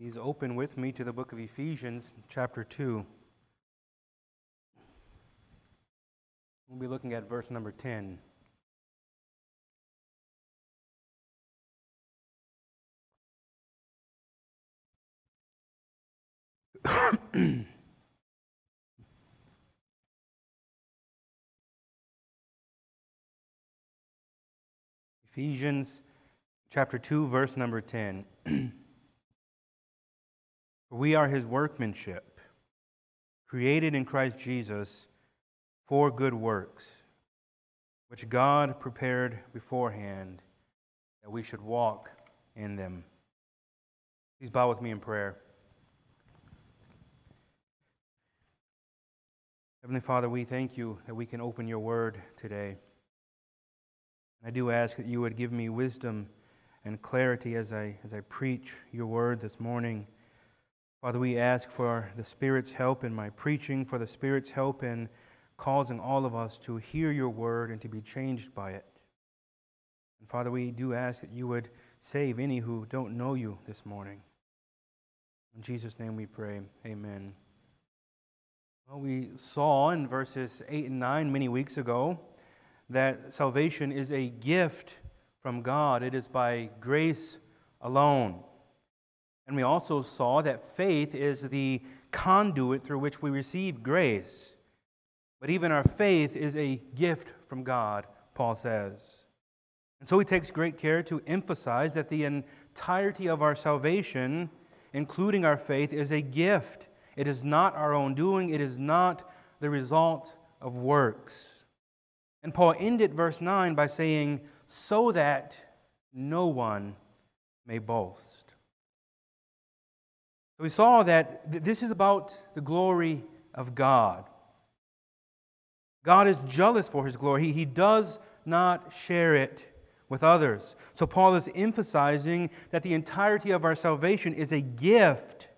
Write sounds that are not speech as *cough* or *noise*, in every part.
Please open with me to the book of Ephesians, chapter 2. We'll be looking at verse number 10. *coughs* Ephesians chapter 2, verse number 10. *coughs* we are his workmanship, created in Christ Jesus for good works, which God prepared beforehand that we should walk in them. Please bow with me in prayer. Heavenly Father, we thank you that we can open your word today. I do ask that you would give me wisdom and clarity as I, as I preach your word this morning. Father, we ask for the Spirit's help in my preaching, for the Spirit's help in causing all of us to hear your word and to be changed by it. And Father, we do ask that you would save any who don't know you this morning. In Jesus' name we pray. Amen. Well, we saw in verses 8 and 9 many weeks ago that salvation is a gift from God, it is by grace alone. And we also saw that faith is the conduit through which we receive grace. But even our faith is a gift from God, Paul says. And so he takes great care to emphasize that the entirety of our salvation, including our faith, is a gift. It is not our own doing, it is not the result of works. And Paul ended verse 9 by saying, So that no one may boast. We saw that this is about the glory of God. God is jealous for his glory. He, he does not share it with others. So Paul is emphasizing that the entirety of our salvation is a gift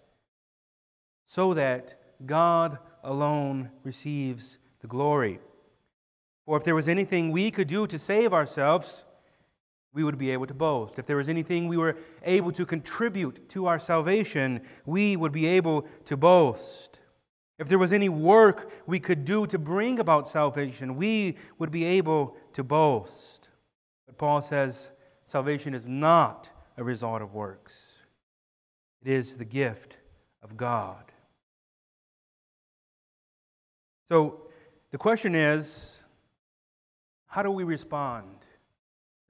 so that God alone receives the glory. For if there was anything we could do to save ourselves, we would be able to boast. If there was anything we were able to contribute to our salvation, we would be able to boast. If there was any work we could do to bring about salvation, we would be able to boast. But Paul says salvation is not a result of works, it is the gift of God. So the question is how do we respond?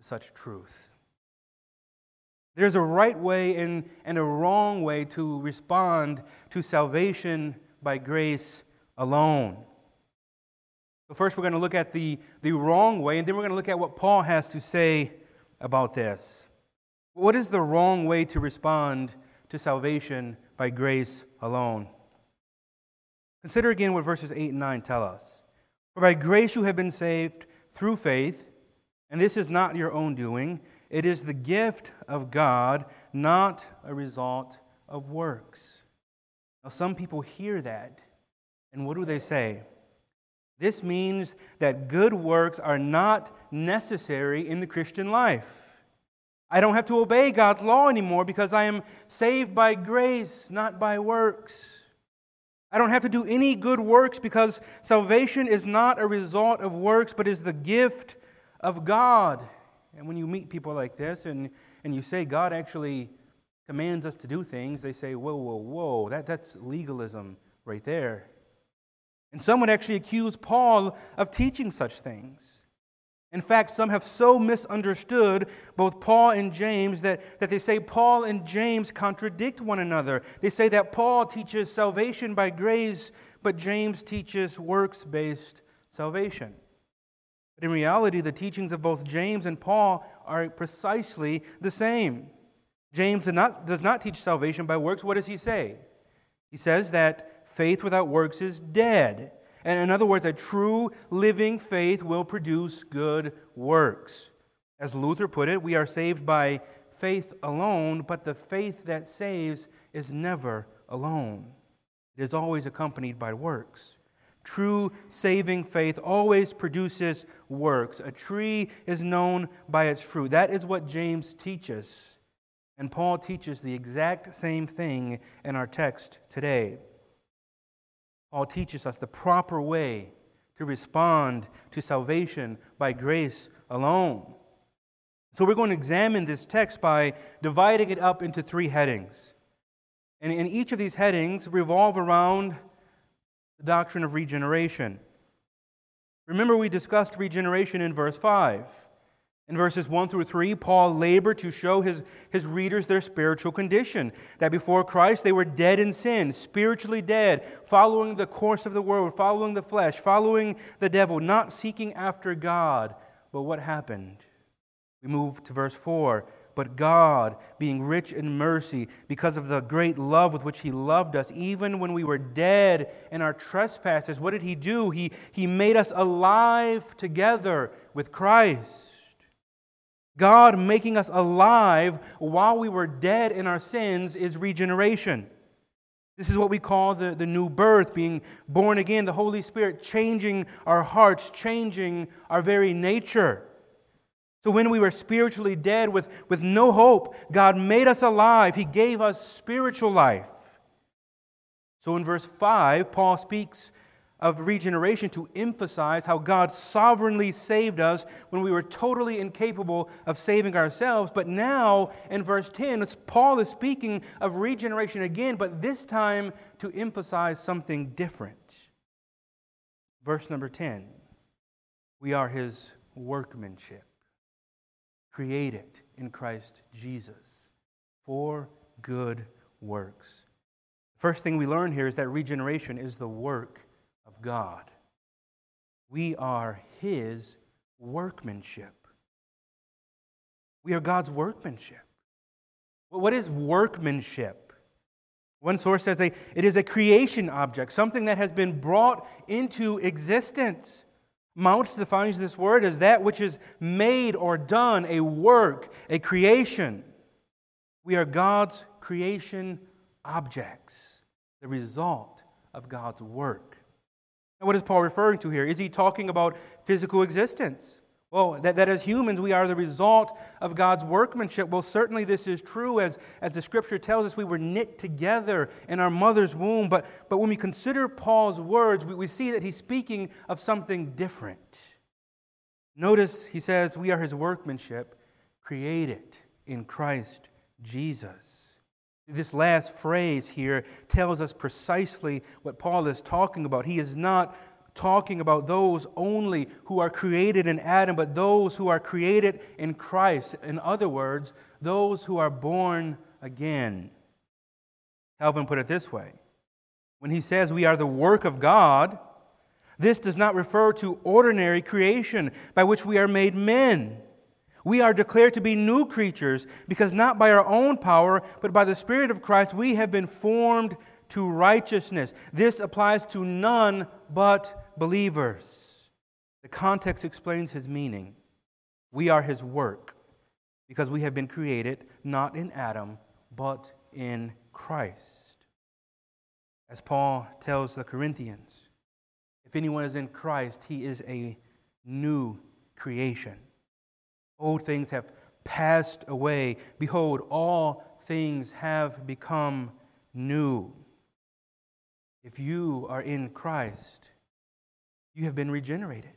Such truth. There's a right way and, and a wrong way to respond to salvation by grace alone. So, first, we're going to look at the, the wrong way, and then we're going to look at what Paul has to say about this. What is the wrong way to respond to salvation by grace alone? Consider again what verses 8 and 9 tell us. For by grace you have been saved through faith and this is not your own doing, it is the gift of God, not a result of works. Now, some people hear that, and what do they say? This means that good works are not necessary in the Christian life. I don't have to obey God's law anymore because I am saved by grace, not by works. I don't have to do any good works because salvation is not a result of works, but is the gift of God. And when you meet people like this and, and you say God actually commands us to do things, they say, whoa, whoa, whoa, that, that's legalism right there. And some would actually accuse Paul of teaching such things. In fact, some have so misunderstood both Paul and James that, that they say Paul and James contradict one another. They say that Paul teaches salvation by grace, but James teaches works based salvation. In reality, the teachings of both James and Paul are precisely the same. James does not, does not teach salvation by works. What does he say? He says that faith without works is dead. And in other words, a true living faith will produce good works. As Luther put it, we are saved by faith alone, but the faith that saves is never alone. It is always accompanied by works. True saving faith always produces works. A tree is known by its fruit. That is what James teaches. And Paul teaches the exact same thing in our text today. Paul teaches us the proper way to respond to salvation by grace alone. So we're going to examine this text by dividing it up into three headings. And in each of these headings revolve around the doctrine of regeneration. Remember, we discussed regeneration in verse 5. In verses 1 through 3, Paul labored to show his, his readers their spiritual condition. That before Christ, they were dead in sin, spiritually dead, following the course of the world, following the flesh, following the devil, not seeking after God. But what happened? We move to verse 4. But God, being rich in mercy, because of the great love with which He loved us, even when we were dead in our trespasses, what did He do? He, he made us alive together with Christ. God making us alive while we were dead in our sins is regeneration. This is what we call the, the new birth, being born again, the Holy Spirit changing our hearts, changing our very nature. So when we were spiritually dead with, with no hope, God made us alive. He gave us spiritual life. So in verse 5, Paul speaks of regeneration to emphasize how God sovereignly saved us when we were totally incapable of saving ourselves. But now, in verse 10, Paul is speaking of regeneration again, but this time to emphasize something different. Verse number 10 We are his workmanship created in Christ Jesus for good works. First thing we learn here is that regeneration is the work of God. We are His workmanship. We are God's workmanship. What is workmanship? One source says it is a creation object, something that has been brought into existence. Mounce defines this word as that which is made or done, a work, a creation. We are God's creation objects, the result of God's work. And what is Paul referring to here? Is he talking about physical existence? Well, that, that as humans we are the result of God's workmanship. Well, certainly this is true as, as the scripture tells us we were knit together in our mother's womb. But, but when we consider Paul's words, we, we see that he's speaking of something different. Notice he says, We are his workmanship, created in Christ Jesus. This last phrase here tells us precisely what Paul is talking about. He is not talking about those only who are created in Adam, but those who are created in Christ. In other words, those who are born again. Calvin put it this way when he says we are the work of God, this does not refer to ordinary creation by which we are made men. We are declared to be new creatures because not by our own power, but by the Spirit of Christ, we have been formed to righteousness. This applies to none but believers. The context explains his meaning. We are his work because we have been created not in Adam, but in Christ. As Paul tells the Corinthians, if anyone is in Christ, he is a new creation. Old things have passed away. Behold, all things have become new. If you are in Christ, you have been regenerated,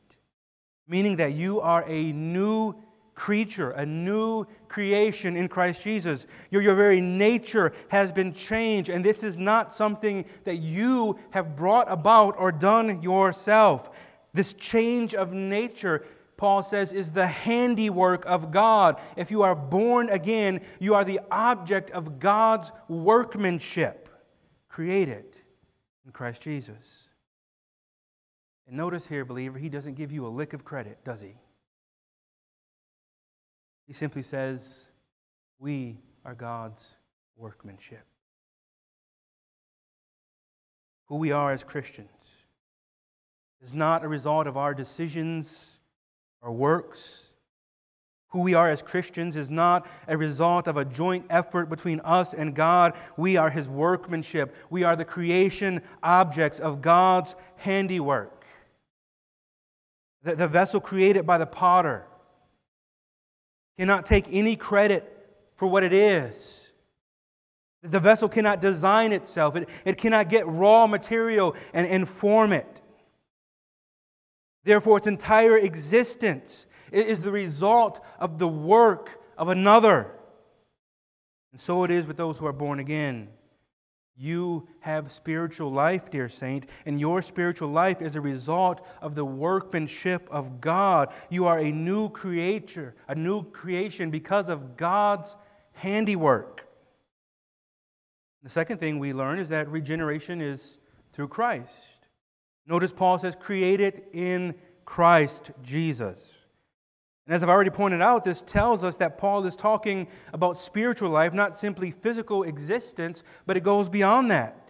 meaning that you are a new creature, a new creation in Christ Jesus. Your, your very nature has been changed, and this is not something that you have brought about or done yourself. This change of nature, Paul says, is the handiwork of God. If you are born again, you are the object of God's workmanship, created in Christ Jesus. And notice here, believer, he doesn't give you a lick of credit, does he? He simply says, We are God's workmanship. Who we are as Christians is not a result of our decisions or works. Who we are as Christians is not a result of a joint effort between us and God. We are His workmanship. We are the creation objects of God's handiwork the, the vessel created by the potter cannot take any credit for what it is. The vessel cannot design itself, it, it cannot get raw material and, and form it. Therefore, its entire existence is the result of the work of another. And so it is with those who are born again. You have spiritual life, dear saint, and your spiritual life is a result of the workmanship of God. You are a new creature, a new creation because of God's handiwork. The second thing we learn is that regeneration is through Christ. Notice Paul says, created in Christ Jesus. And as I've already pointed out, this tells us that Paul is talking about spiritual life, not simply physical existence, but it goes beyond that.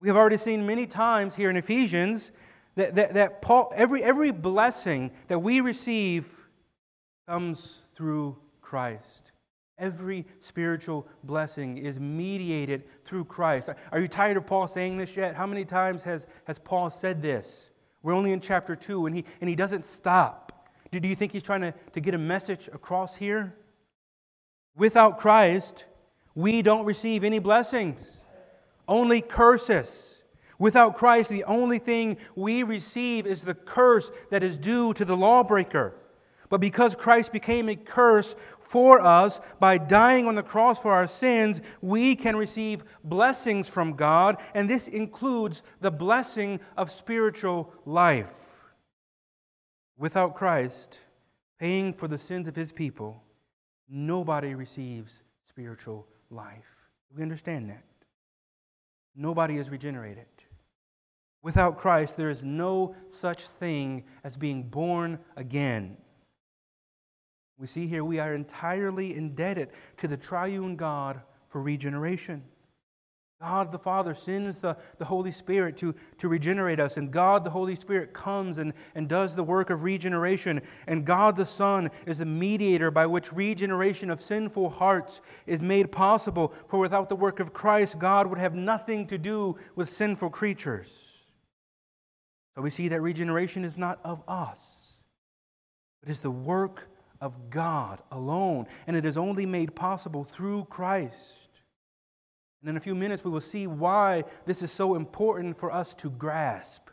We have already seen many times here in Ephesians that, that, that Paul, every, every blessing that we receive comes through Christ. Every spiritual blessing is mediated through Christ. Are you tired of Paul saying this yet? How many times has, has Paul said this? We're only in chapter 2, and he, and he doesn't stop. Do you think he's trying to, to get a message across here? Without Christ, we don't receive any blessings, only curses. Without Christ, the only thing we receive is the curse that is due to the lawbreaker. But because Christ became a curse for us by dying on the cross for our sins, we can receive blessings from God, and this includes the blessing of spiritual life. Without Christ paying for the sins of his people, nobody receives spiritual life. We understand that. Nobody is regenerated. Without Christ, there is no such thing as being born again. We see here we are entirely indebted to the triune God for regeneration. God the Father sends the, the Holy Spirit to, to regenerate us, and God the Holy Spirit comes and, and does the work of regeneration, and God the Son is the mediator by which regeneration of sinful hearts is made possible. For without the work of Christ, God would have nothing to do with sinful creatures. So we see that regeneration is not of us, it is the work of God alone, and it is only made possible through Christ. And in a few minutes, we will see why this is so important for us to grasp.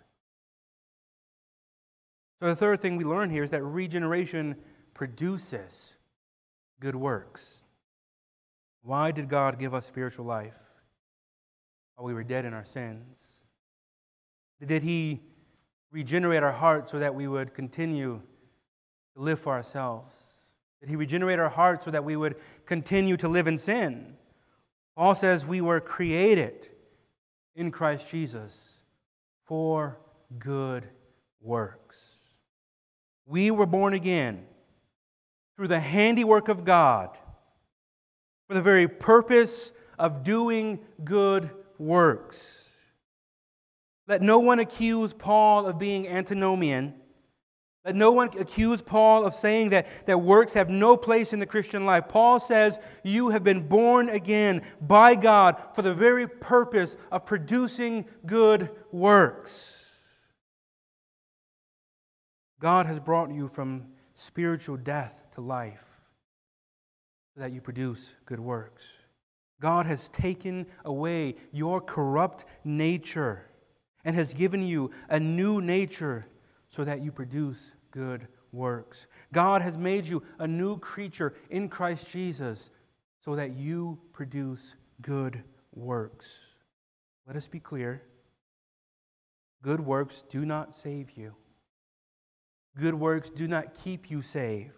So, the third thing we learn here is that regeneration produces good works. Why did God give us spiritual life while we were dead in our sins? Did He regenerate our hearts so that we would continue to live for ourselves? Did He regenerate our hearts so that we would continue to live in sin? Paul says we were created in Christ Jesus for good works. We were born again through the handiwork of God for the very purpose of doing good works. Let no one accuse Paul of being antinomian let no one accuse Paul of saying that, that works have no place in the Christian life. Paul says you have been born again by God for the very purpose of producing good works. God has brought you from spiritual death to life so that you produce good works. God has taken away your corrupt nature and has given you a new nature so that you produce good works. God has made you a new creature in Christ Jesus so that you produce good works. Let us be clear good works do not save you, good works do not keep you saved.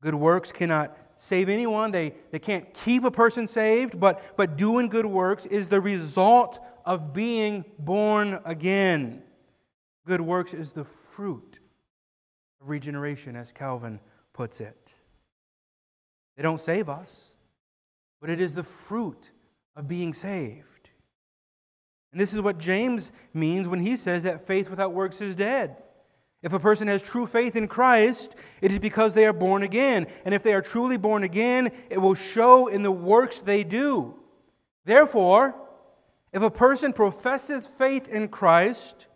Good works cannot save anyone. They, they can't keep a person saved, but, but doing good works is the result of being born again. Good works is the fruit of regeneration, as Calvin puts it. They don't save us, but it is the fruit of being saved. And this is what James means when he says that faith without works is dead. If a person has true faith in Christ, it is because they are born again. And if they are truly born again, it will show in the works they do. Therefore, if a person professes faith in Christ,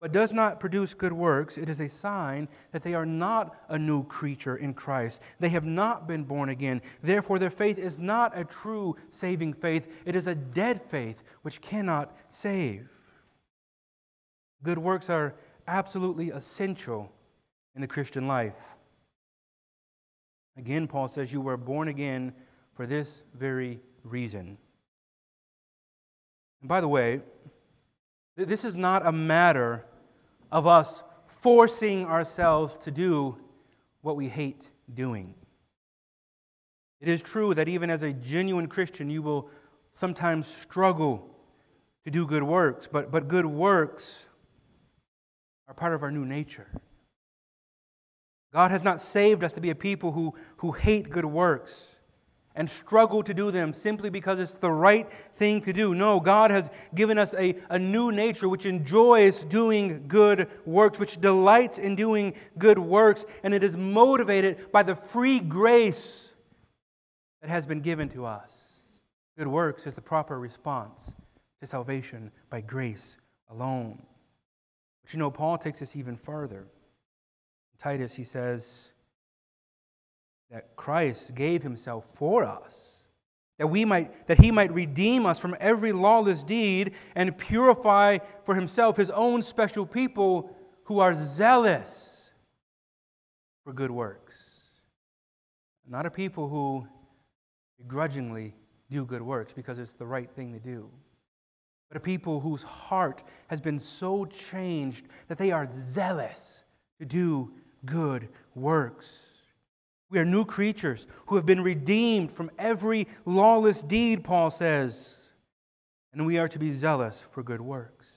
but does not produce good works, it is a sign that they are not a new creature in Christ. They have not been born again. Therefore, their faith is not a true saving faith, it is a dead faith which cannot save. Good works are absolutely essential in the Christian life. Again, Paul says, You were born again for this very reason. And by the way, this is not a matter of us forcing ourselves to do what we hate doing. It is true that even as a genuine Christian, you will sometimes struggle to do good works, but, but good works are part of our new nature. God has not saved us to be a people who, who hate good works and struggle to do them simply because it's the right thing to do. No, God has given us a, a new nature which enjoys doing good works, which delights in doing good works, and it is motivated by the free grace that has been given to us. Good works is the proper response to salvation by grace alone. But you know, Paul takes this even further. In Titus, he says, that Christ gave himself for us, that, we might, that he might redeem us from every lawless deed and purify for himself his own special people who are zealous for good works. Not a people who begrudgingly do good works because it's the right thing to do, but a people whose heart has been so changed that they are zealous to do good works. We are new creatures who have been redeemed from every lawless deed, Paul says, and we are to be zealous for good works.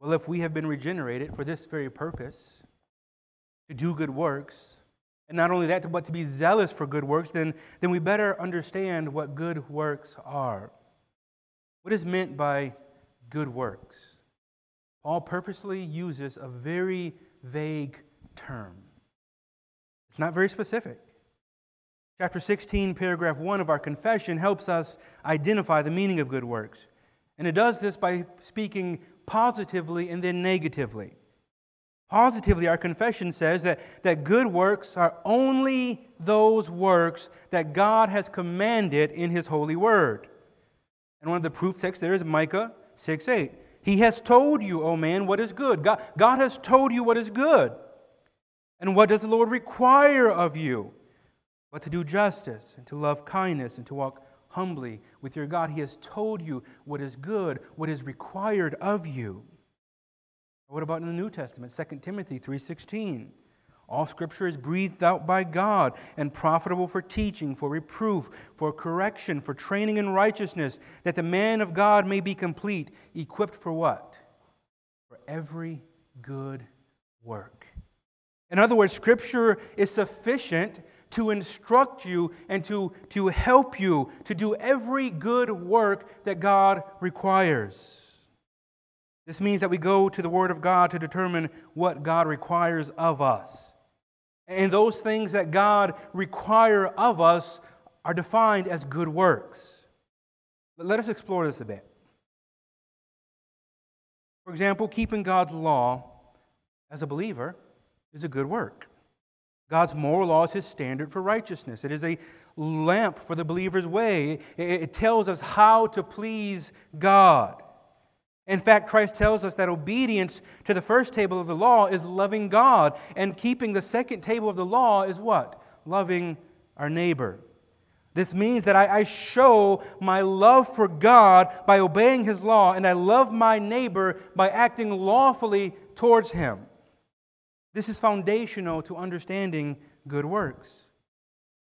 Well, if we have been regenerated for this very purpose, to do good works, and not only that, but to be zealous for good works, then, then we better understand what good works are. What is meant by good works? Paul purposely uses a very vague term. Not very specific. Chapter 16, paragraph 1 of our confession helps us identify the meaning of good works. And it does this by speaking positively and then negatively. Positively, our confession says that, that good works are only those works that God has commanded in His holy word. And one of the proof texts there is Micah 6 8. He has told you, O man, what is good. God, God has told you what is good. And what does the Lord require of you? But to do justice, and to love kindness, and to walk humbly with your God. He has told you what is good, what is required of you. What about in the New Testament? 2 Timothy 3:16. All scripture is breathed out by God and profitable for teaching, for reproof, for correction, for training in righteousness, that the man of God may be complete, equipped for what? For every good work. In other words, Scripture is sufficient to instruct you and to, to help you to do every good work that God requires. This means that we go to the Word of God to determine what God requires of us. And those things that God require of us are defined as good works. But let us explore this a bit. For example, keeping God's law as a believer is a good work. God's moral law is his standard for righteousness. It is a lamp for the believer's way. It tells us how to please God. In fact, Christ tells us that obedience to the first table of the law is loving God, and keeping the second table of the law is what? Loving our neighbor. This means that I, show my love for God by obeying His law, and I love my neighbor by acting lawfully towards him. This is foundational to understanding good works.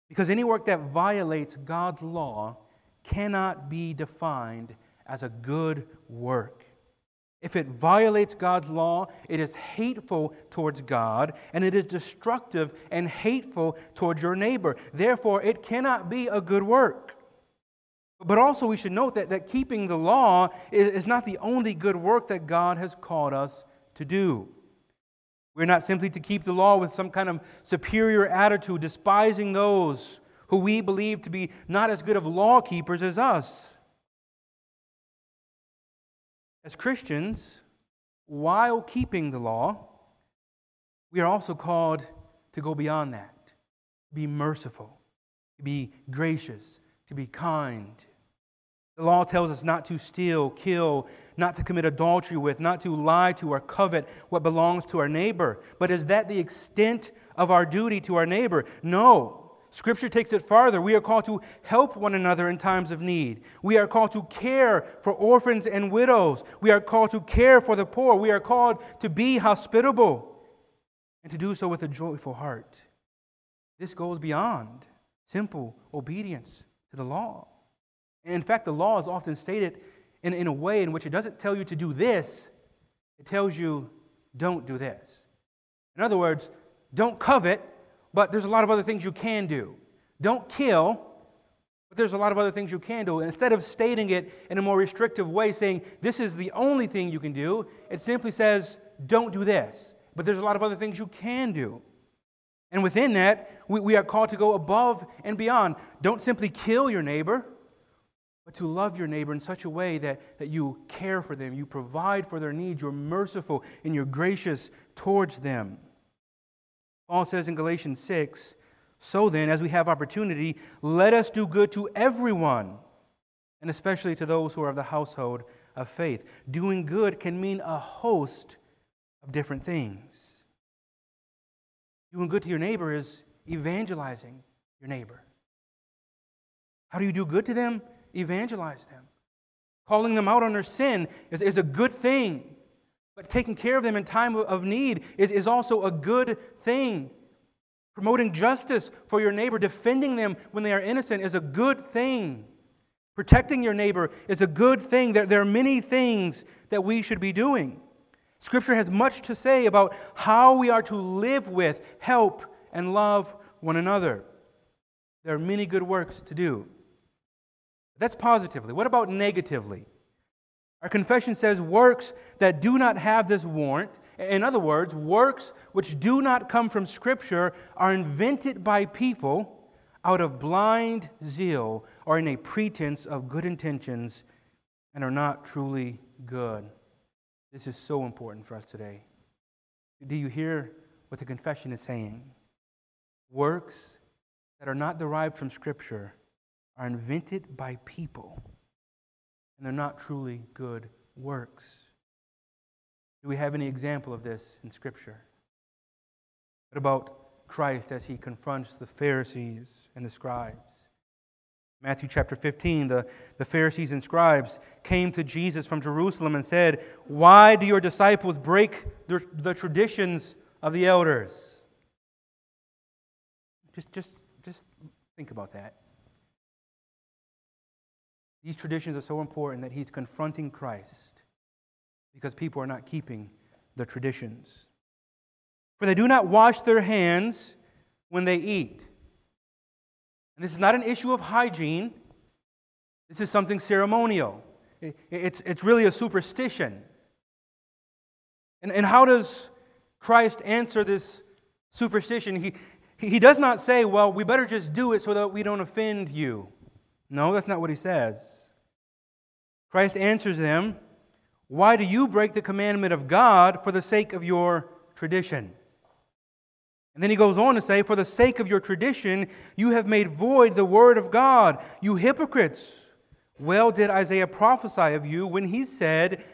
Because any work that violates God's law cannot be defined as a good work. If it violates God's law, it is hateful towards God, and it is destructive and hateful towards your neighbor. Therefore, it cannot be a good work. But also, we should note that, that keeping the law is, is not the only good work that God has called us to do. We're not simply to keep the law with some kind of superior attitude, despising those who we believe to be not as good of law keepers as us. As Christians, while keeping the law, we are also called to go beyond that, to be merciful, to be gracious, to be kind. The law tells us not to steal, kill, not to commit adultery with, not to lie to or covet what belongs to our neighbor. But is that the extent of our duty to our neighbor? No. Scripture takes it farther. We are called to help one another in times of need. We are called to care for orphans and widows. We are called to care for the poor. We are called to be hospitable and to do so with a joyful heart. This goes beyond simple obedience to the law. And in fact, the law is often stated in, in a way in which it doesn't tell you to do this, it tells you don't do this. In other words, don't covet but there's a lot of other things you can do. Don't kill, but there's a lot of other things you can do. Instead of stating it in a more restrictive way, saying this is the only thing you can do, it simply says don't do this. But there's a lot of other things you can do. And within that, we, we are called to go above and beyond. Don't simply kill your neighbor, but to love your neighbor in such a way that, that you care for them, you provide for their needs, you're merciful, and you're gracious towards them. Paul says in Galatians 6 So then, as we have opportunity, let us do good to everyone, and especially to those who are of the household of faith. Doing good can mean a host of different things. Doing good to your neighbor is evangelizing your neighbor. How do you do good to them? Evangelize them. Calling them out on their sin is, is a good thing. But taking care of them in time of need is, is also a good thing. Promoting justice for your neighbor, defending them when they are innocent, is a good thing. Protecting your neighbor is a good thing. There, there are many things that we should be doing. Scripture has much to say about how we are to live with, help, and love one another. There are many good works to do. That's positively. What about negatively? Our confession says works that do not have this warrant, in other words, works which do not come from Scripture, are invented by people out of blind zeal or in a pretense of good intentions and are not truly good. This is so important for us today. Do you hear what the confession is saying? Works that are not derived from Scripture are invented by people and they're not truly good works. Do we have any example of this in Scripture? What about Christ as he confronts the Pharisees and the scribes? Matthew chapter 15, the, the Pharisees and scribes came to Jesus from Jerusalem and said, Why do your disciples break the, the traditions of the elders? Just, just, just think about that. These traditions are so important that he's confronting Christ because people are not keeping the traditions. For they do not wash their hands when they eat. And this is not an issue of hygiene, this is something ceremonial. It's, it's really a superstition. And, and how does Christ answer this superstition? He, he does not say, well, we better just do it so that we don't offend you. No, that's not what he says. Christ answers them, Why do you break the commandment of God for the sake of your tradition? And then he goes on to say, For the sake of your tradition, you have made void the word of God, you hypocrites. Well did Isaiah prophesy of you when he said,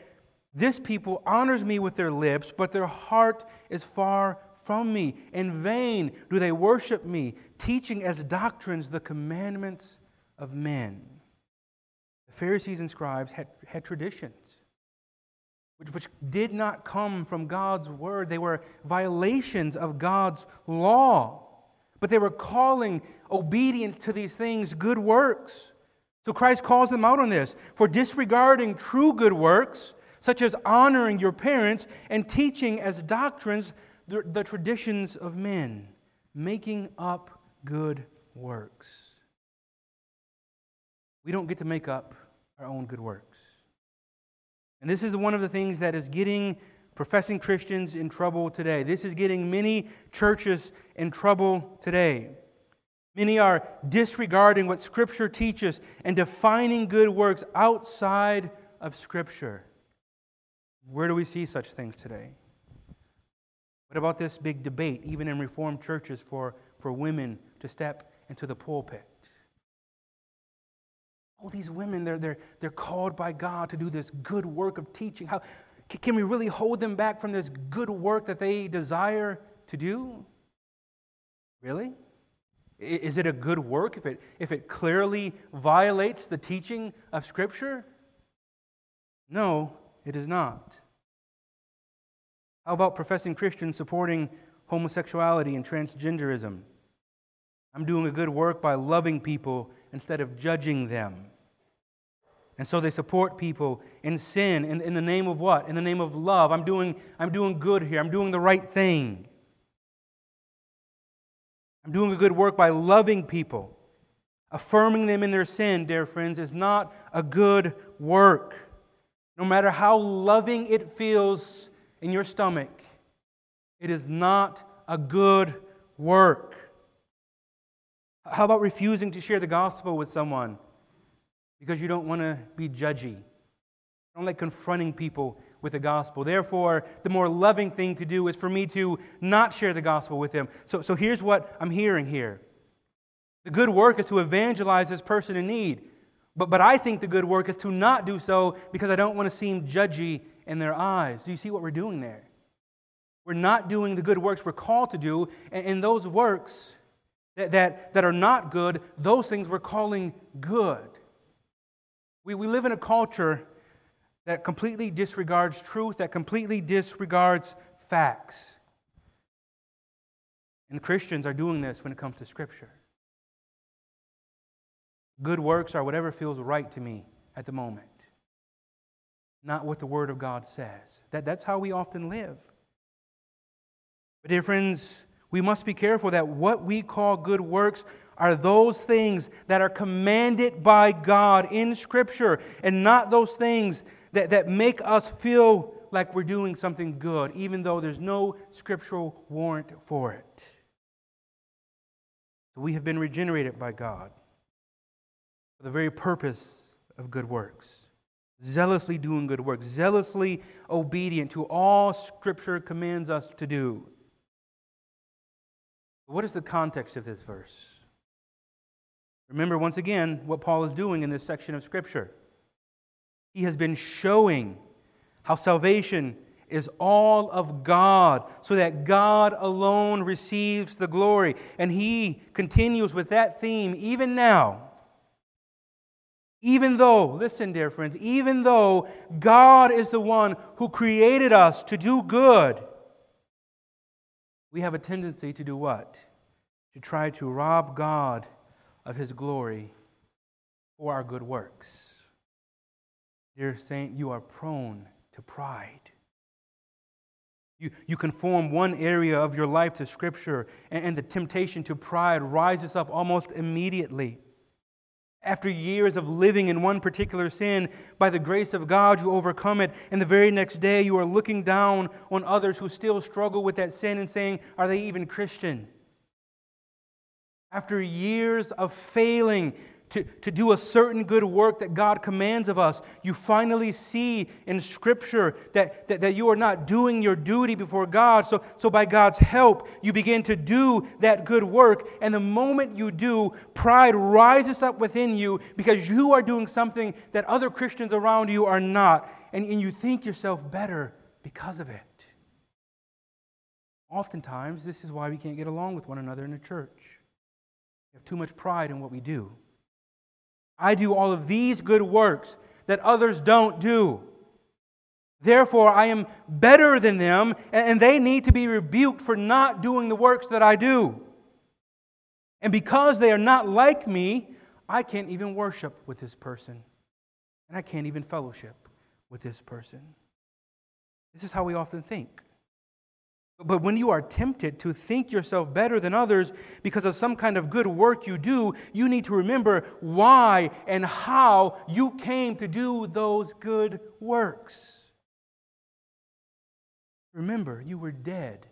This people honors me with their lips, but their heart is far from me. In vain do they worship me, teaching as doctrines the commandments of men. Pharisees and scribes had, had traditions which, which did not come from God's word. They were violations of God's law. But they were calling obedience to these things good works. So Christ calls them out on this for disregarding true good works, such as honoring your parents and teaching as doctrines the, the traditions of men, making up good works. We don't get to make up our own good works. And this is one of the things that is getting professing Christians in trouble today. This is getting many churches in trouble today. Many are disregarding what Scripture teaches and defining good works outside of Scripture. Where do we see such things today? What about this big debate, even in Reformed churches, for, for women to step into the pulpit? Oh, these women, they're, they're, they're called by God to do this good work of teaching. How, can we really hold them back from this good work that they desire to do? Really? Is it a good work if it, if it clearly violates the teaching of Scripture? No, it is not. How about professing Christians supporting homosexuality and transgenderism? I'm doing a good work by loving people instead of judging them. And so they support people in sin in, in the name of what? In the name of love. I'm doing, I'm doing good here. I'm doing the right thing. I'm doing a good work by loving people. Affirming them in their sin, dear friends, is not a good work. No matter how loving it feels in your stomach, it is not a good work. How about refusing to share the gospel with someone because you don't want to be judgy? I don't like confronting people with the gospel. Therefore, the more loving thing to do is for me to not share the gospel with them. So, so here's what I'm hearing here the good work is to evangelize this person in need. But, but I think the good work is to not do so because I don't want to seem judgy in their eyes. Do you see what we're doing there? We're not doing the good works we're called to do, and, and those works that, that, that are not good, those things we're calling good. We, we live in a culture that completely disregards truth, that completely disregards facts. And Christians are doing this when it comes to Scripture. Good works are whatever feels right to me at the moment, not what the Word of God says. That, that's how we often live. But, dear friends, we must be careful that what we call good works are those things that are commanded by God in Scripture and not those things that, that make us feel like we're doing something good, even though there's no scriptural warrant for it. We have been regenerated by God for the very purpose of good works, zealously doing good works, zealously obedient to all Scripture commands us to do. What is the context of this verse? Remember, once again, what Paul is doing in this section of Scripture. He has been showing how salvation is all of God, so that God alone receives the glory. And he continues with that theme even now. Even though, listen, dear friends, even though God is the one who created us to do good, we have a tendency to do what? To try to rob God of his glory for our good works. Dear saint, you are prone to pride. You, you conform one area of your life to Scripture, and, and the temptation to pride rises up almost immediately. After years of living in one particular sin, by the grace of God, you overcome it. And the very next day, you are looking down on others who still struggle with that sin and saying, Are they even Christian? After years of failing, to, to do a certain good work that God commands of us, you finally see in Scripture that, that, that you are not doing your duty before God. So, so, by God's help, you begin to do that good work. And the moment you do, pride rises up within you because you are doing something that other Christians around you are not. And, and you think yourself better because of it. Oftentimes, this is why we can't get along with one another in the church. We have too much pride in what we do. I do all of these good works that others don't do. Therefore, I am better than them, and they need to be rebuked for not doing the works that I do. And because they are not like me, I can't even worship with this person, and I can't even fellowship with this person. This is how we often think. But when you are tempted to think yourself better than others because of some kind of good work you do, you need to remember why and how you came to do those good works. Remember, you were dead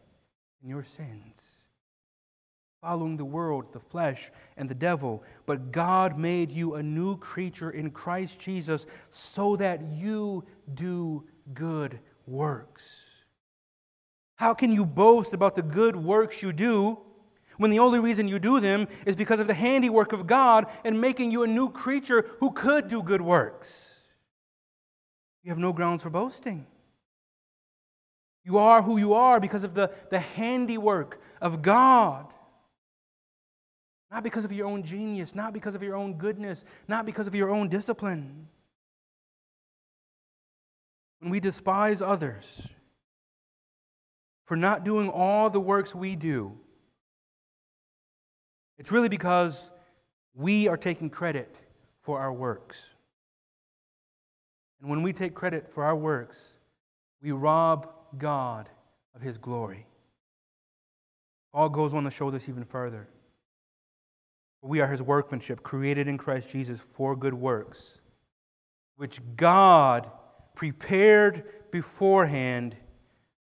in your sins, following the world, the flesh, and the devil. But God made you a new creature in Christ Jesus so that you do good works. How can you boast about the good works you do when the only reason you do them is because of the handiwork of God and making you a new creature who could do good works? You have no grounds for boasting. You are who you are because of the, the handiwork of God. Not because of your own genius, not because of your own goodness, not because of your own discipline. When we despise others for not doing all the works we do, it's really because we are taking credit for our works. And when we take credit for our works, we rob God of his glory. Paul goes on to show this even further. We are his workmanship, created in Christ Jesus for good works, which God prepared beforehand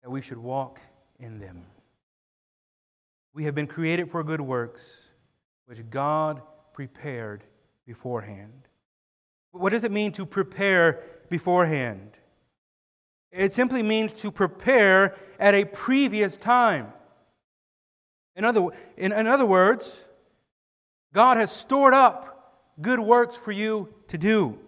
that we should walk in them. We have been created for good works which God prepared beforehand. What does it mean to prepare beforehand? It simply means to prepare at a previous time. In other, in, in other words, God has stored up good works for you to do.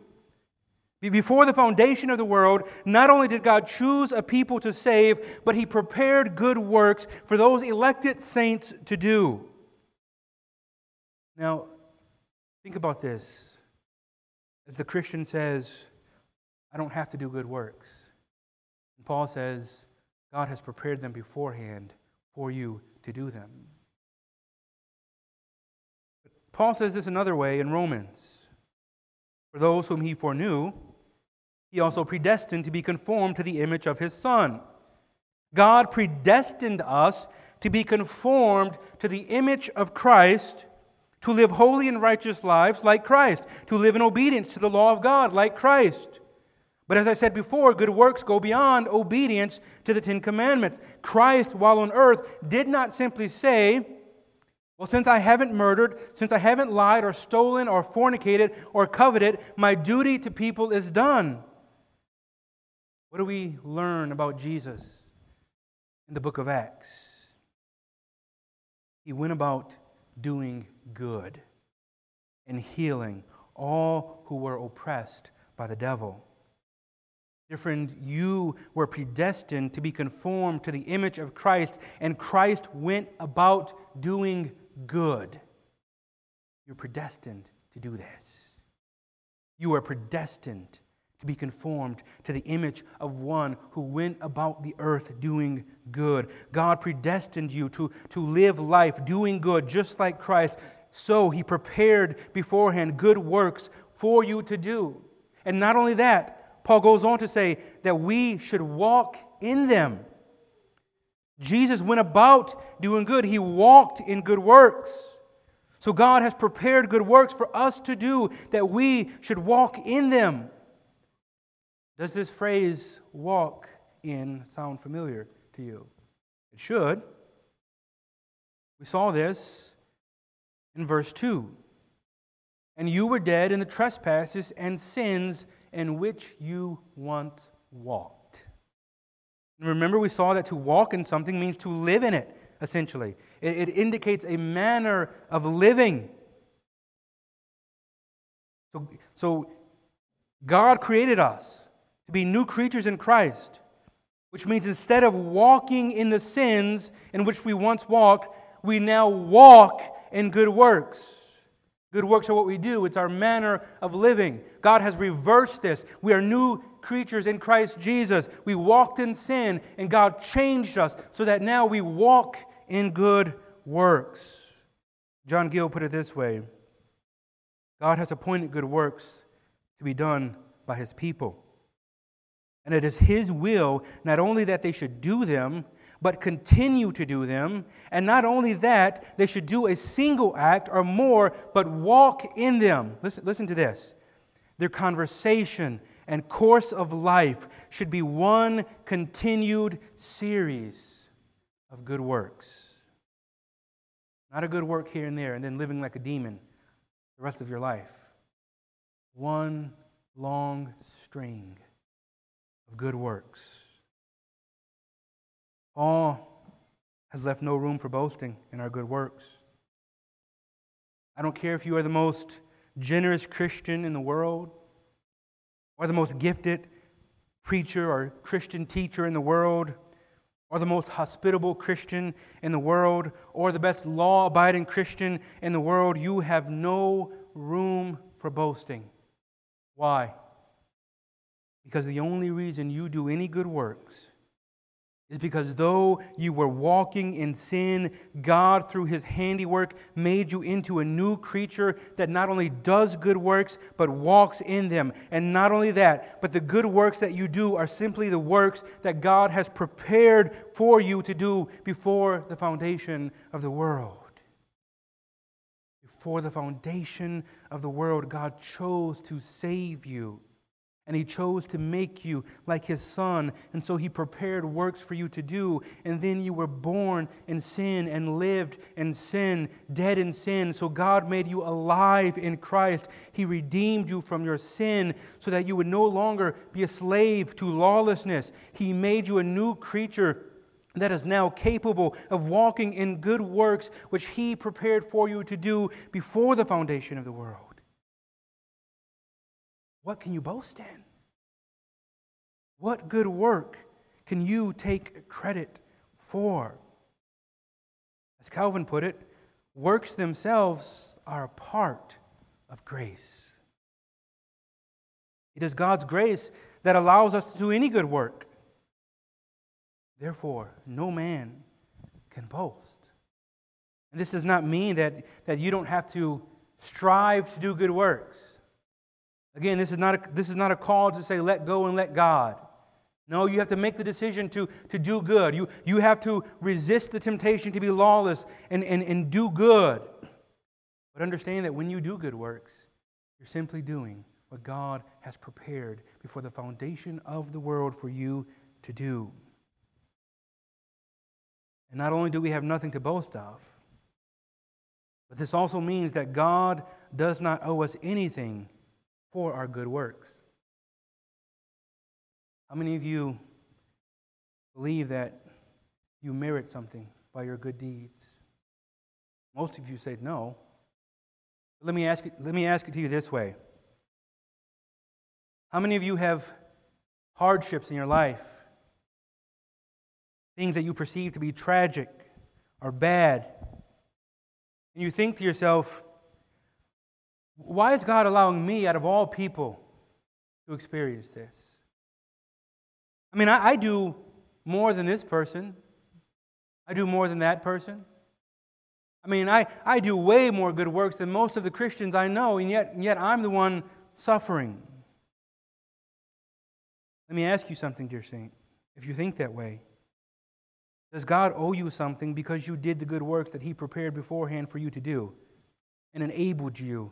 Before the foundation of the world, not only did God choose a people to save, but He prepared good works for those elected saints to do. Now, think about this. As the Christian says, I don't have to do good works. And Paul says, God has prepared them beforehand for you to do them. Paul says this another way in Romans. For those whom he foreknew, he also predestined to be conformed to the image of his Son. God predestined us to be conformed to the image of Christ to live holy and righteous lives like Christ, to live in obedience to the law of God like Christ. But as I said before, good works go beyond obedience to the Ten Commandments. Christ, while on earth, did not simply say, Well, since I haven't murdered, since I haven't lied or stolen or fornicated or coveted, my duty to people is done. What do we learn about Jesus in the book of Acts? He went about doing good and healing all who were oppressed by the devil. Dear friend, you were predestined to be conformed to the image of Christ, and Christ went about doing good. You're predestined to do this. You are predestined to be conformed to the image of one who went about the earth doing good. God predestined you to, to live life doing good, just like Christ. So he prepared beforehand good works for you to do. And not only that, Paul goes on to say that we should walk in them. Jesus went about doing good, he walked in good works. So God has prepared good works for us to do that we should walk in them. Does this phrase walk in sound familiar to you? It should. We saw this in verse 2. And you were dead in the trespasses and sins in which you once walked. And remember, we saw that to walk in something means to live in it, essentially. It, it indicates a manner of living. So, so God created us to be new creatures in Christ, which means instead of walking in the sins in which we once walked, we now walk in good works. Good works are what we do, it's our manner of living. God has reversed this. We are new creatures in Christ Jesus. We walked in sin, and God changed us so that now we walk in good works. John Gill put it this way God has appointed good works to be done by his people. And it is His will not only that they should do them, but continue to do them. And not only that, they should do a single act or more, but walk in them. Listen, listen to this. Their conversation and course of life should be one continued series of good works. Not a good work here and there and then living like a demon the rest of your life. One long string good works. Paul has left no room for boasting in our good works. I don't care if you are the most generous Christian in the world, or the most gifted preacher or Christian teacher in the world, or the most hospitable Christian in the world, or the best law abiding Christian in the world, you have no room for boasting. Why? Because the only reason you do any good works is because though you were walking in sin, God, through his handiwork, made you into a new creature that not only does good works, but walks in them. And not only that, but the good works that you do are simply the works that God has prepared for you to do before the foundation of the world. Before the foundation of the world, God chose to save you. And he chose to make you like his son. And so he prepared works for you to do. And then you were born in sin and lived in sin, dead in sin. So God made you alive in Christ. He redeemed you from your sin so that you would no longer be a slave to lawlessness. He made you a new creature that is now capable of walking in good works which he prepared for you to do before the foundation of the world. What can you boast in? What good work can you take credit for? As Calvin put it, works themselves are a part of grace. It is God's grace that allows us to do any good work. Therefore, no man can boast. And this does not mean that, that you don't have to strive to do good works. Again, this is not a, this is not a call to say, let go and let God. No, you have to make the decision to, to do good. You, you have to resist the temptation to be lawless and, and, and do good. But understand that when you do good works, you're simply doing what God has prepared before the foundation of the world for you to do. And not only do we have nothing to boast of, but this also means that God does not owe us anything for our good works. How many of you believe that you merit something by your good deeds? Most of you say no. Let me ask it, let me ask it to you this way. How many of you have hardships in your life? Things that you perceive to be tragic or bad. And you think to yourself, why is God allowing me, out of all people, to experience this? I mean, I, I, do more than this person, I do more than that person. I mean, I, I do way more good works than most of the Christians I know, and yet, and yet I'm the one suffering. Let me ask you something, dear saint, if you think that way. Does God owe you something because you did the good works that He prepared beforehand for you to do and enabled you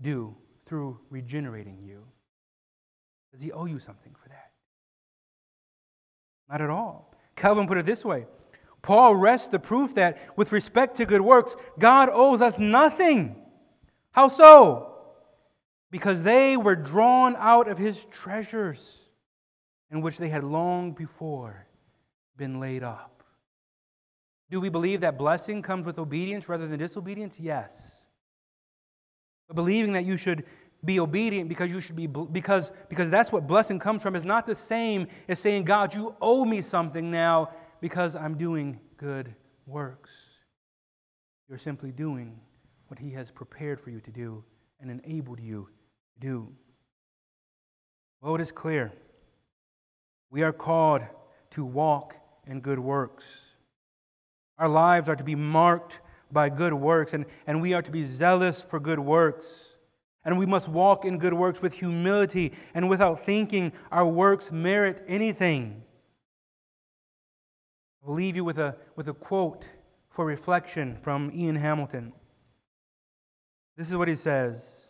do through regenerating you? Does he owe you something for that? Not at all. Calvin put it this way Paul rests the proof that with respect to good works, God owes us nothing. How so? Because they were drawn out of his treasures in which they had long before been laid up. Do we believe that blessing comes with obedience rather than disobedience? Yes. But believing that you should be obedient because you should be because because that's what blessing comes from is not the same as saying god you owe me something now because i'm doing good works. You're simply doing what he has prepared for you to do and enabled you to do. Well it is clear. We are called to walk in good works. Our lives are to be marked by good works, and, and we are to be zealous for good works. And we must walk in good works with humility and without thinking our works merit anything. I'll leave you with a, with a quote for reflection from Ian Hamilton. This is what he says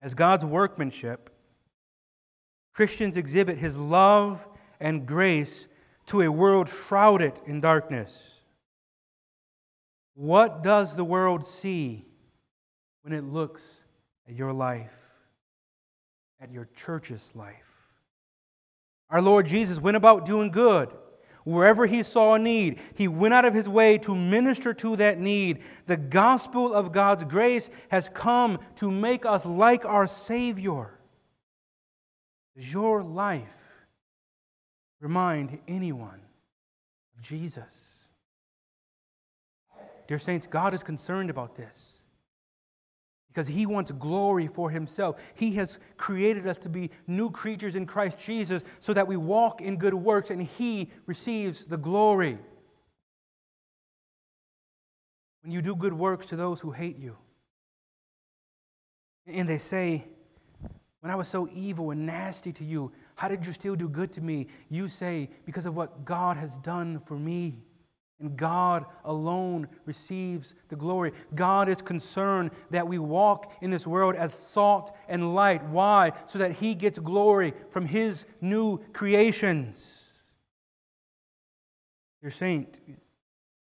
As God's workmanship, Christians exhibit his love and grace to a world shrouded in darkness. What does the world see when it looks at your life, at your church's life? Our Lord Jesus went about doing good Wherever he saw a need, he went out of his way to minister to that need. The gospel of God's grace has come to make us like our Savior. Does your life remind anyone of Jesus? Dear Saints, God is concerned about this because he wants glory for himself. He has created us to be new creatures in Christ Jesus so that we walk in good works and he receives the glory. When you do good works to those who hate you, and they say, When I was so evil and nasty to you, how did you still do good to me? You say, Because of what God has done for me. And God alone receives the glory. God is concerned that we walk in this world as salt and light. Why? So that He gets glory from His new creations. Dear saint,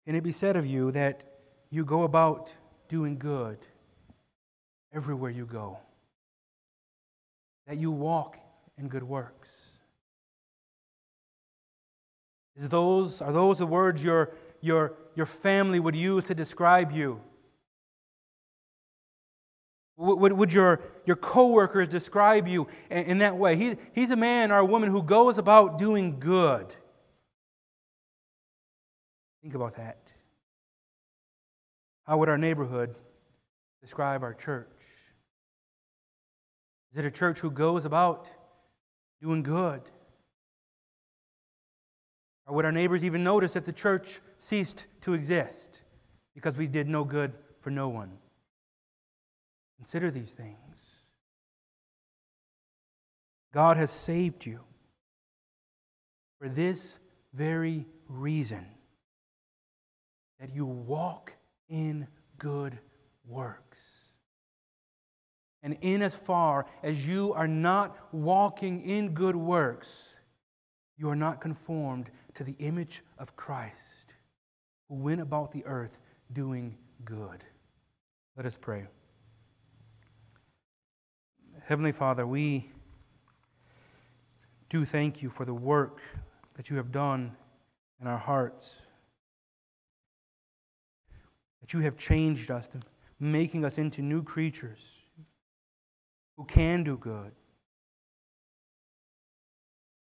can it be said of you that you go about doing good everywhere you go? That you walk in good works? Is those, are those the words your, your, your family would use to describe you? Would, would your, your coworkers describe you in, in that way? He, he's a man or a woman who goes about doing good. Think about that. How would our neighborhood describe our church? Is it a church who goes about doing good? Or would our neighbors even notice if the church ceased to exist because we did no good for no one? Consider these things. God has saved you for this very reason that you walk in good works. And in as far as you are not walking in good works, you are not conformed to the image of Christ, who went about the earth doing good. Let us pray. Heavenly Father, we do thank you for the work that you have done in our hearts, that you have changed us, making us into new creatures who can do good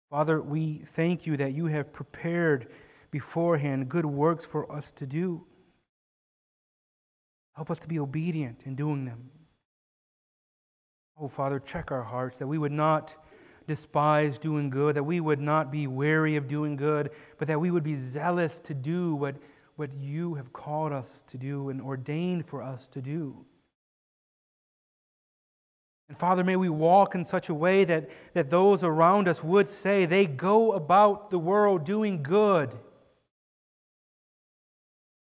Father, we thank you that you have prepared beforehand good works for us to do. Help us to be obedient in doing them. Oh, Father, check our hearts that we would not despise doing good, that we would not be weary of doing good, but that we would be zealous to do what, what you have called us to do and ordained for us to do. And Father, may we walk in such a way that, that those around us would say they go about the world doing good.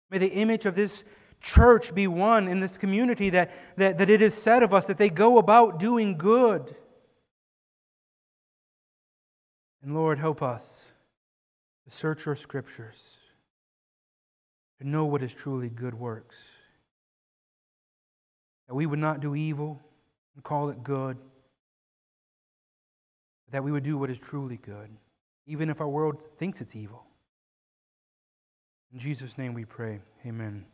May the image of this church be one in this community that, that, that it is said of us that they go about doing good. And Lord, help us to search your scriptures, to know what is truly good works, that we would not do evil and call it good. That we would do what is truly good, even if our world thinks it's evil. In Jesus' name we pray. Amen.